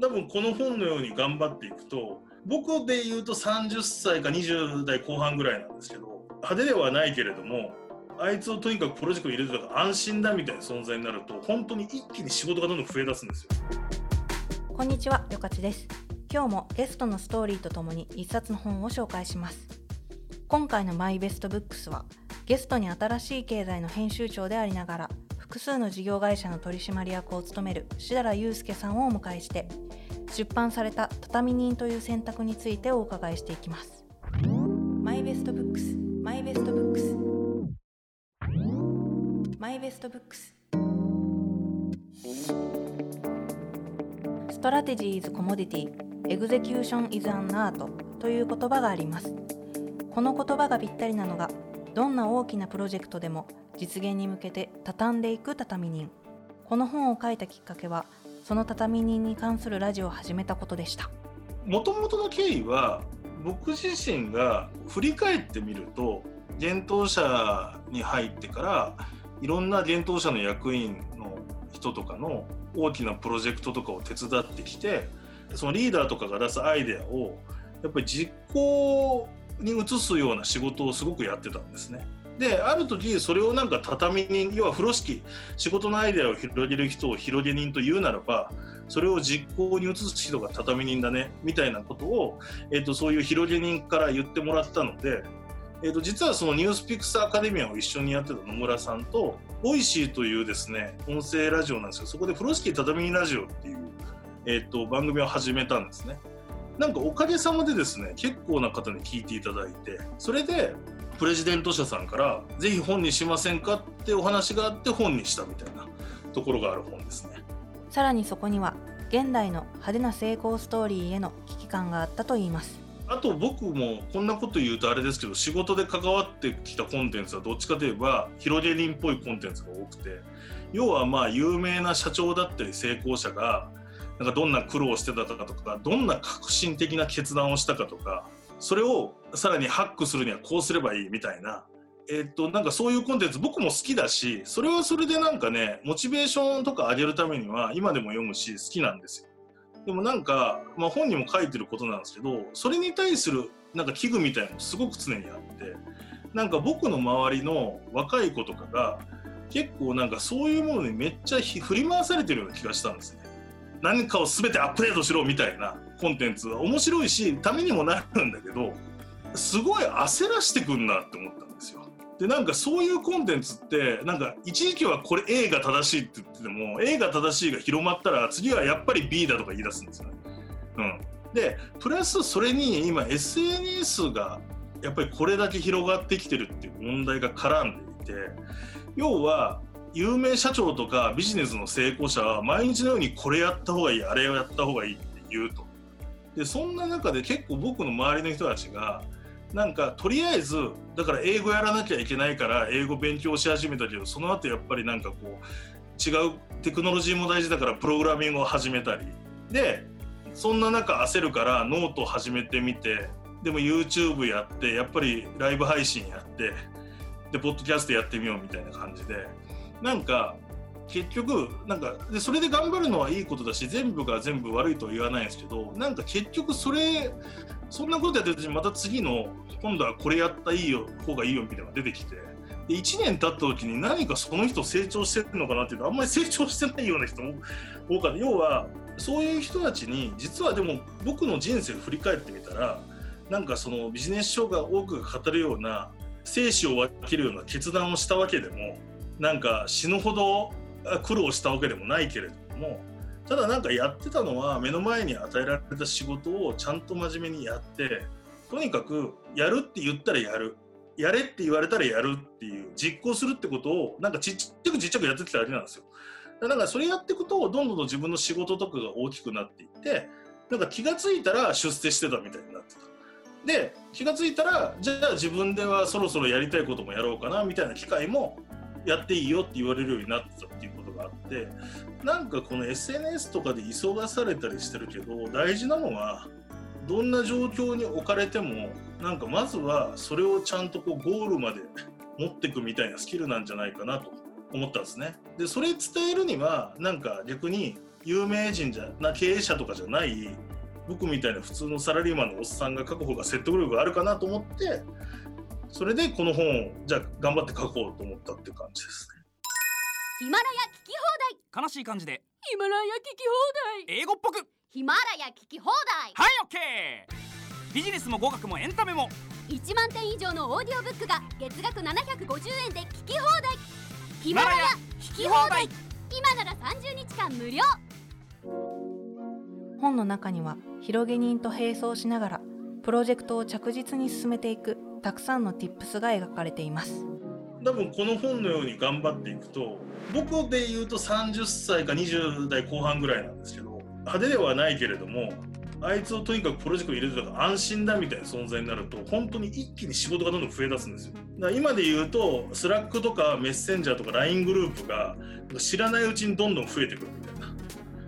多分この本のように頑張っていくと僕で言うと30歳か20代後半ぐらいなんですけど派手ではないけれどもあいつをとにかくプロジェクトに入れてたから安心だみたいな存在になると本当に一気に仕事がどんどん増え出すんですよ。こんにちは、よかちです。今日もゲストのストーリーとともに一冊の本を紹介します。今回のマイベストブックスは、ゲストに新しい経済の編集長でありながら、複数の事業会社の取締役を務める設楽悠介さんをお迎えして、出版された畳人という選択についてお伺いしていきます。 My Best Books、My Best Books。My Best Books。Strategy is commodity、execution is an art という言葉があります。この言葉がぴったりなのが、どんな大きなプロジェクトでも実現に向けて畳んでいく畳人。この本を書いたきっかけは、その畳人に関するラジオを始めたことでした。もともとの経緯は僕自身が振り返ってみると幻冬舎に入ってからいろんな幻冬舎の役員の人とかの大きなプロジェクトとかを手伝ってきてそのリーダーとかが出すアイデアをやっぱり実行に移すような仕事をすごくやってたんですね。である時それをなんか畳人要は風呂敷仕事のアイデアを広げる人を広げ人と言うならばそれを実行に移す人が畳人だねみたいなことを、えー、とそういう広げ人から言ってもらったので、えー、と実はその NewsPicks アカデミアを一緒にやってた野村さんと Voicy というですね音声ラジオなんですけどそこで風呂敷畳人ラジオっていう、えー、と番組を始めたんですね。なんかおかげさまでですね結構な方に聞いていただいてそれでプレジデント社さんからぜひ本にしませんかってお話があって本にしたみたいなところがある本ですね。さらにそこには、現代の派手な成功ストーリーへの危機感があったといいます。あと僕もこんなこと言うとあれですけど仕事で関わってきたコンテンツはどっちかといえば広げ人っぽいコンテンツが多くて要はまあ有名な社長だったり成功者がなんかどんな苦労をしてたかとかどんな革新的な決断をしたかとかそれをさらにハックするにはこうすればいいみたいな。えっと、なんかそういうコンテンツ僕も好きだしそれはそれでなんかねモチベーションとか上げるためには今でも読むし好きなんですよ。でもなんか、まあ、本にも書いてることなんですけどそれに対するなんか危惧みたいのすごく常にあってなんか僕の周りの若い子とかが結構なんかそういうものにめっちゃ振り回されてるような気がしたんですね。何かを全てアップデートしろみたいなコンテンツは面白いしためにもなるんだけどすごい焦らしてくんなって思ったんですよ。でなんかそういうコンテンツってなんか一時期はこれ A が正しいって言ってても A が正しいが広まったら次はやっぱり B だとか言い出すんですよね。うん、でプラスそれに今 SNS がやっぱりこれだけ広がってきてるっていう問題が絡んでいて要は有名社長とかビジネスの成功者は毎日のようにこれやった方がいいあれをやった方がいいって言うと。でそんな中で結構僕の周りの人たちがなんかとりあえずだから英語やらなきゃいけないから英語勉強し始めたけどその後やっぱりなんかこう違うテクノロジーも大事だからプログラミングを始めたりでそんな中焦るからノートを始めてみてでも YouTube やってやっぱりライブ配信やってでポッドキャストやってみようみたいな感じでなんか結局なんかでそれで頑張るのはいいことだし全部が全部悪いとは言わないんですけどなんか結局それそんなことやってるうちにまた次の今度はこれやったいいよ方がいいよみたいなのが出てきてで1年経った時に何かその人成長してるのかなっていうとあんまり成長してないような人も多かった。要はそういう人たちに実はでも僕の人生を振り返ってみたらなんかそのビジネス書が多く語るような生死を分けるような決断をしたわけでもなんか死ぬほど苦労したわけでもないけれどもただなんかやってたのは目の前に与えられた仕事をちゃんと真面目にやってとにかくやるって言ったらやる。やれって言われたらやるっていう実行するってことをなんかちっちゃくちっちゃくやってきただけなんですよ。だからそれやっていくとどんどん自分の仕事とかが大きくなっていってなんか気が付いたら出世してたみたいになってた。で気が付いたらじゃあ自分ではそろそろやりたいこともやろうかなみたいな機会もやっていいよって言われるようになったっていうことがあってなんかこの SNS とかで急がされたりしてるけど大事なのはどんな状況に置かれてもなんかまずはそれをちゃんとこうゴールまで 持っていくみたいなスキルなんじゃないかなと思ったんですね。でそれ伝えるにはなんか逆に有名人じゃな経営者とかじゃない僕みたいな普通のサラリーマンのおっさんが書く方が説得力があるかなと思ってそれでこの本をじゃあ頑張って書こうと思ったっていう感じですね。ヒマラヤ聞き放題。悲しい感じで。ヒマラヤ聞き放題。英語っぽく。ヒマラヤ聞き放題。はいオッケー。ビジネスも語学もエンタメも。1万点以上のオーディオブックが月額750円で聞き放題。ヒマラヤ聞き放題。今なら30日間無料。本の中には広げ人と並走しながらプロジェクトを着実に進めていくたくさんの Tips が描かれています。多分この本のように頑張っていくと僕で言うと30歳か20代後半ぐらいなんですけど派手ではないけれどもあいつをとにかくプロジェクトに入れてたから安心だみたいな存在になると本当に一気に仕事がどんどん増え出すんですよ。だから今で言うとスラックとかメッセンジャーとか LINE グループが知らないうちにどんどん増えてくるみたいな。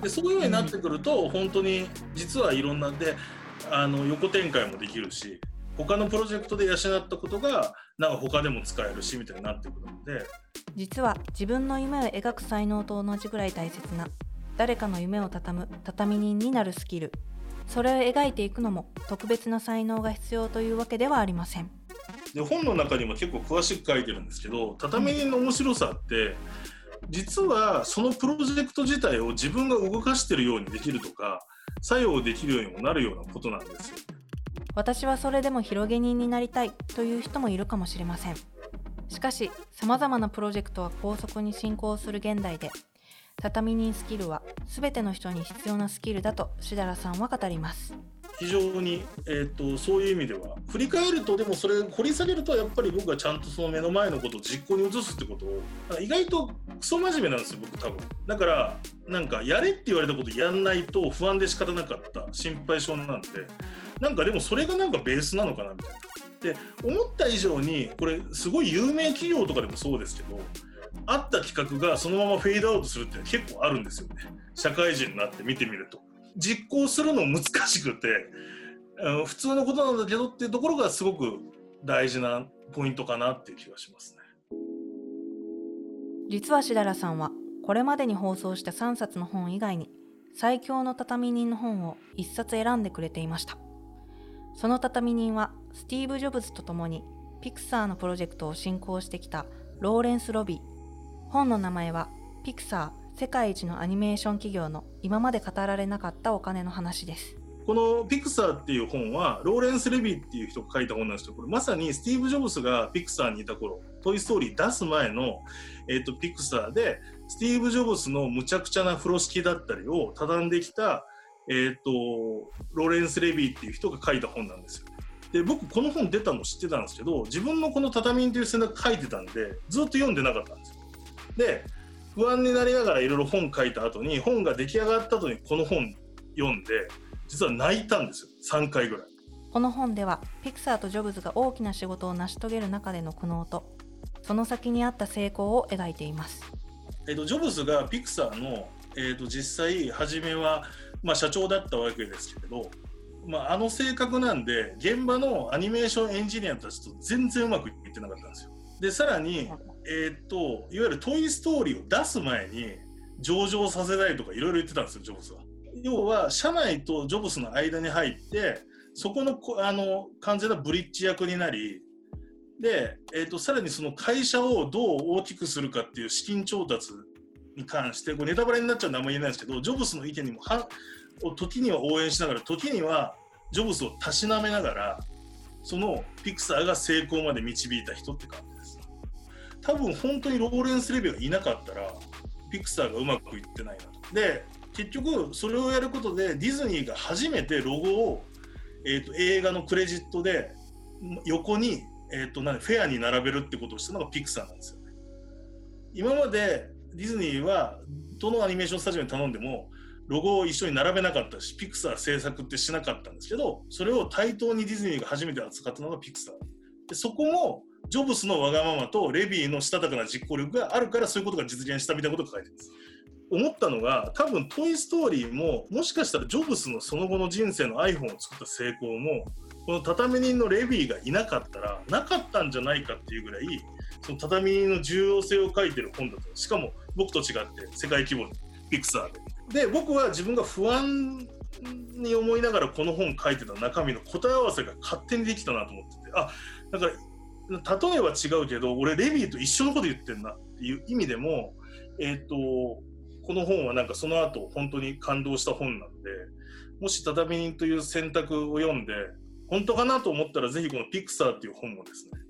でそういうようになってくると本当に実はいろんなであの横展開もできるし他のプロジェクトで養ったことがなんか他でも使えるしみたいになってくるので。実は自分の夢を描く才能と同じぐらい大切な誰かの夢を畳む畳人になるスキル。それを描いていくのも特別な才能が必要というわけではありません。で本の中にも結構詳しく書いてるんですけど畳人の面白さって実はそのプロジェクト自体を自分が動かしてるようにできるとか作用できるようにもなるようなことなんですよ。私はそれでも広げ人になりたいという人もいるかもしれませんしかし様々なプロジェクトは高速に進行する現代で畳人スキルは全ての人に必要なスキルだとしだらさんは語ります非常に、えーと、そういう意味では。振り返るとでもそれ掘り下げるとやっぱり僕がちゃんとその目の前のことを実行に移すってことを意外とクソ真面目なんですよ僕多分。だからなんかやれって言われたことやんないと不安で仕方なかった心配性なんで。なんかでもそれがなんかベースなのかなみたいな。で思った以上にこれすごい有名企業とかでもそうですけどあった企画がそのままフェードアウトするって結構あるんですよね。社会人になって見てみると。実行するの難しくて普通のことなんだけどっていうところがすごく大事なポイントかなっていう気がしますね。実は設楽さんはこれまでに放送した3冊の本以外に最強の畳人の本を1冊選んでくれていました。その畳人はスティーブ・ジョブズと共にピクサーのプロジェクトを進行してきたローレンス・レビー。本の名前はピクサー。世界一のアニメーション企業の今まで語られなかったお金の話ですこの「ピクサー」っていう本はローレンス・レビーっていう人が書いた本なんですけどこれまさにスティーブ・ジョブズがピクサーにいた頃「トイ・ストーリー」出す前の、えーと、ピクサーでスティーブ・ジョブズのむちゃくちゃな風呂敷だったりを畳んできた、えーと、ローレンス・レビーっていう人が書いた本なんですよ。で僕この本出たの知ってたんですけど自分のこの「畳」という選択書いてたんでずっと読んでなかったんですよ。で不安になりながらいろいろ本書いた後に本が出来上がった後にこの本読んで実は泣いたんですよ。3回ぐらい。この本ではピクサーとジョブズが大きな仕事を成し遂げる中での苦悩とその先にあった成功を描いています、えーと、ジョブズがピクサーの、えーと、実際初めは、まあ、社長だったわけですけど、まあ、あの性格なんで現場のアニメーションエンジニアたちと全然うまくいってなかったんですよでさらに、えーと、いわゆる「トイ・ストーリー」を出す前に上場させたいとかいろいろ言ってたんですよジョブズは。要は社内とジョブズの間に入ってそこのあの完全なブリッジ役になりで、えーと、さらにその会社をどう大きくするかっていう資金調達に関してこれネタバレになっちゃうのはあんま言えないですけどジョブズの意見にもは時には応援しながら時にはジョブズをたしなめながらそのピクサーが成功まで導いた人って感じ多分本当にローレンス・レビューがいなかったらピクサーがうまくいってないなとで結局それをやることでディズニーが初めてロゴを、えーと、映画のクレジットで横に、えーと、とフェアに並べるってことをしたのがピクサーなんですよね。今までディズニーはどのアニメーションスタジオに頼んでもロゴを一緒に並べなかったしピクサー制作ってしなかったんですけどそれを対等にディズニーが初めて扱ったのがピクサーでそこもジョブスのわがままとレビーのしたたかな実行力があるからそういうことが実現したみたいなことが書いてるんです。思ったのが多分「トイ・ストーリーも」もしかしたらジョブスのその後の人生の iPhone を作った成功もこの畳人のレビーがいなかったらなかったんじゃないかっていうぐらいその畳の重要性を書いてる本だと。しかも僕と違って世界規模にピクサーで。で僕は自分が不安に思いながらこの本書いてた中身の答え合わせが勝手にできたなと思ってて。あだから例えは違うけど俺レビーと一緒のこと言ってんなっていう意味でもえっ、とこの本はなんかその後本当に感動した本なんでもし畳人という選択を読んで本当かなと思ったらぜひこのピクサーっていう本もですね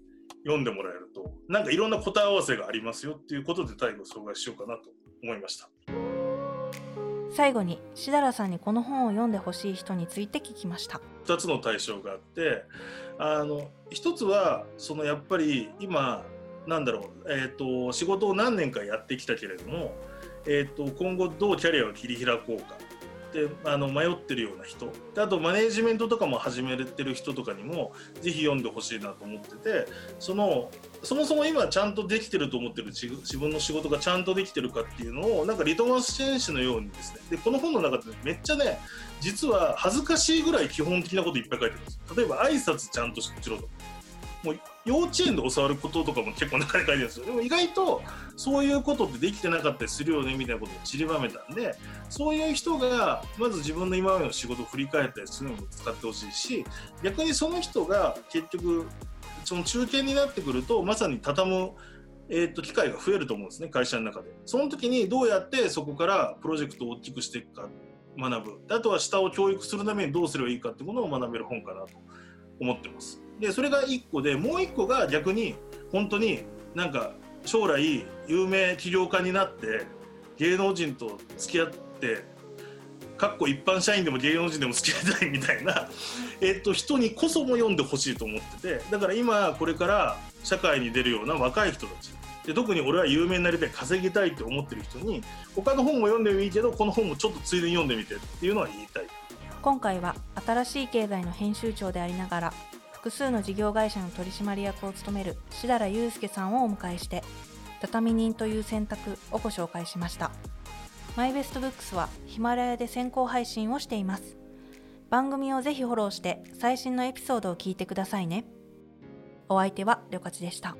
読んでもらえるとなんかいろんな答え合わせがありますよっていうことで最後紹介しようかなと思いました。最後にしだらさんにこの本を読んでほしい人について聞きました。2つの対象があってあの1つはそのやっぱり今なんだろう、えーと、仕事を何年かやってきたけれども、えーと今後どうキャリアを切り開こうか。であの迷ってるような人。であとマネージメントとかも始めてる人とかにもぜひ読んでほしいなと思っててそのそもそも今ちゃんとできてると思ってる自分の仕事がちゃんとできてるかっていうのをなんかリトマス選手のようにですね。でこの本の中でめっちゃね実は恥ずかしいぐらい基本的なこといっぱい書いてるんです。例えば挨拶ちゃんとしろと。もう幼稚園で教わることとかも結構中に書いてるんですよ。でも意外とそういうことってできてなかったりするよねみたいなことを散りばめたんでそういう人がまず自分の今までの仕事を振り返ったりするのも使ってほしいし逆にその人が結局その中堅になってくるとまさに畳むえーと、機会が増えると思うんですね会社の中で。その時にどうやってそこからプロジェクトを大きくしていくか学ぶ。あとは下を教育するためにどうすればいいかってものを学べる本かなと。思ってます。でそれが1個でもう1個が逆に本当になんか将来有名起業家になって芸能人と付き合ってかっこ一般社員でも芸能人でも付き合いたいみたいな、えっと、人にこそも読んでほしいと思っててだから今これから社会に出るような若い人たちで特に俺は有名になりたい稼ぎたいって思ってる人に他の本も読んでもいいけどこの本もちょっとついでに読んでみてっていうのは言いたい今回は新しい経済の編集長でありながら複数の事業会社の取締役を務める志田祐介さんをお迎えして畳人という選択をご紹介しました。マイベストブックスはヒマラヤで先行配信をしています。番組をぜひフォローして最新のエピソードを聞いてくださいね。お相手はりょかちでした。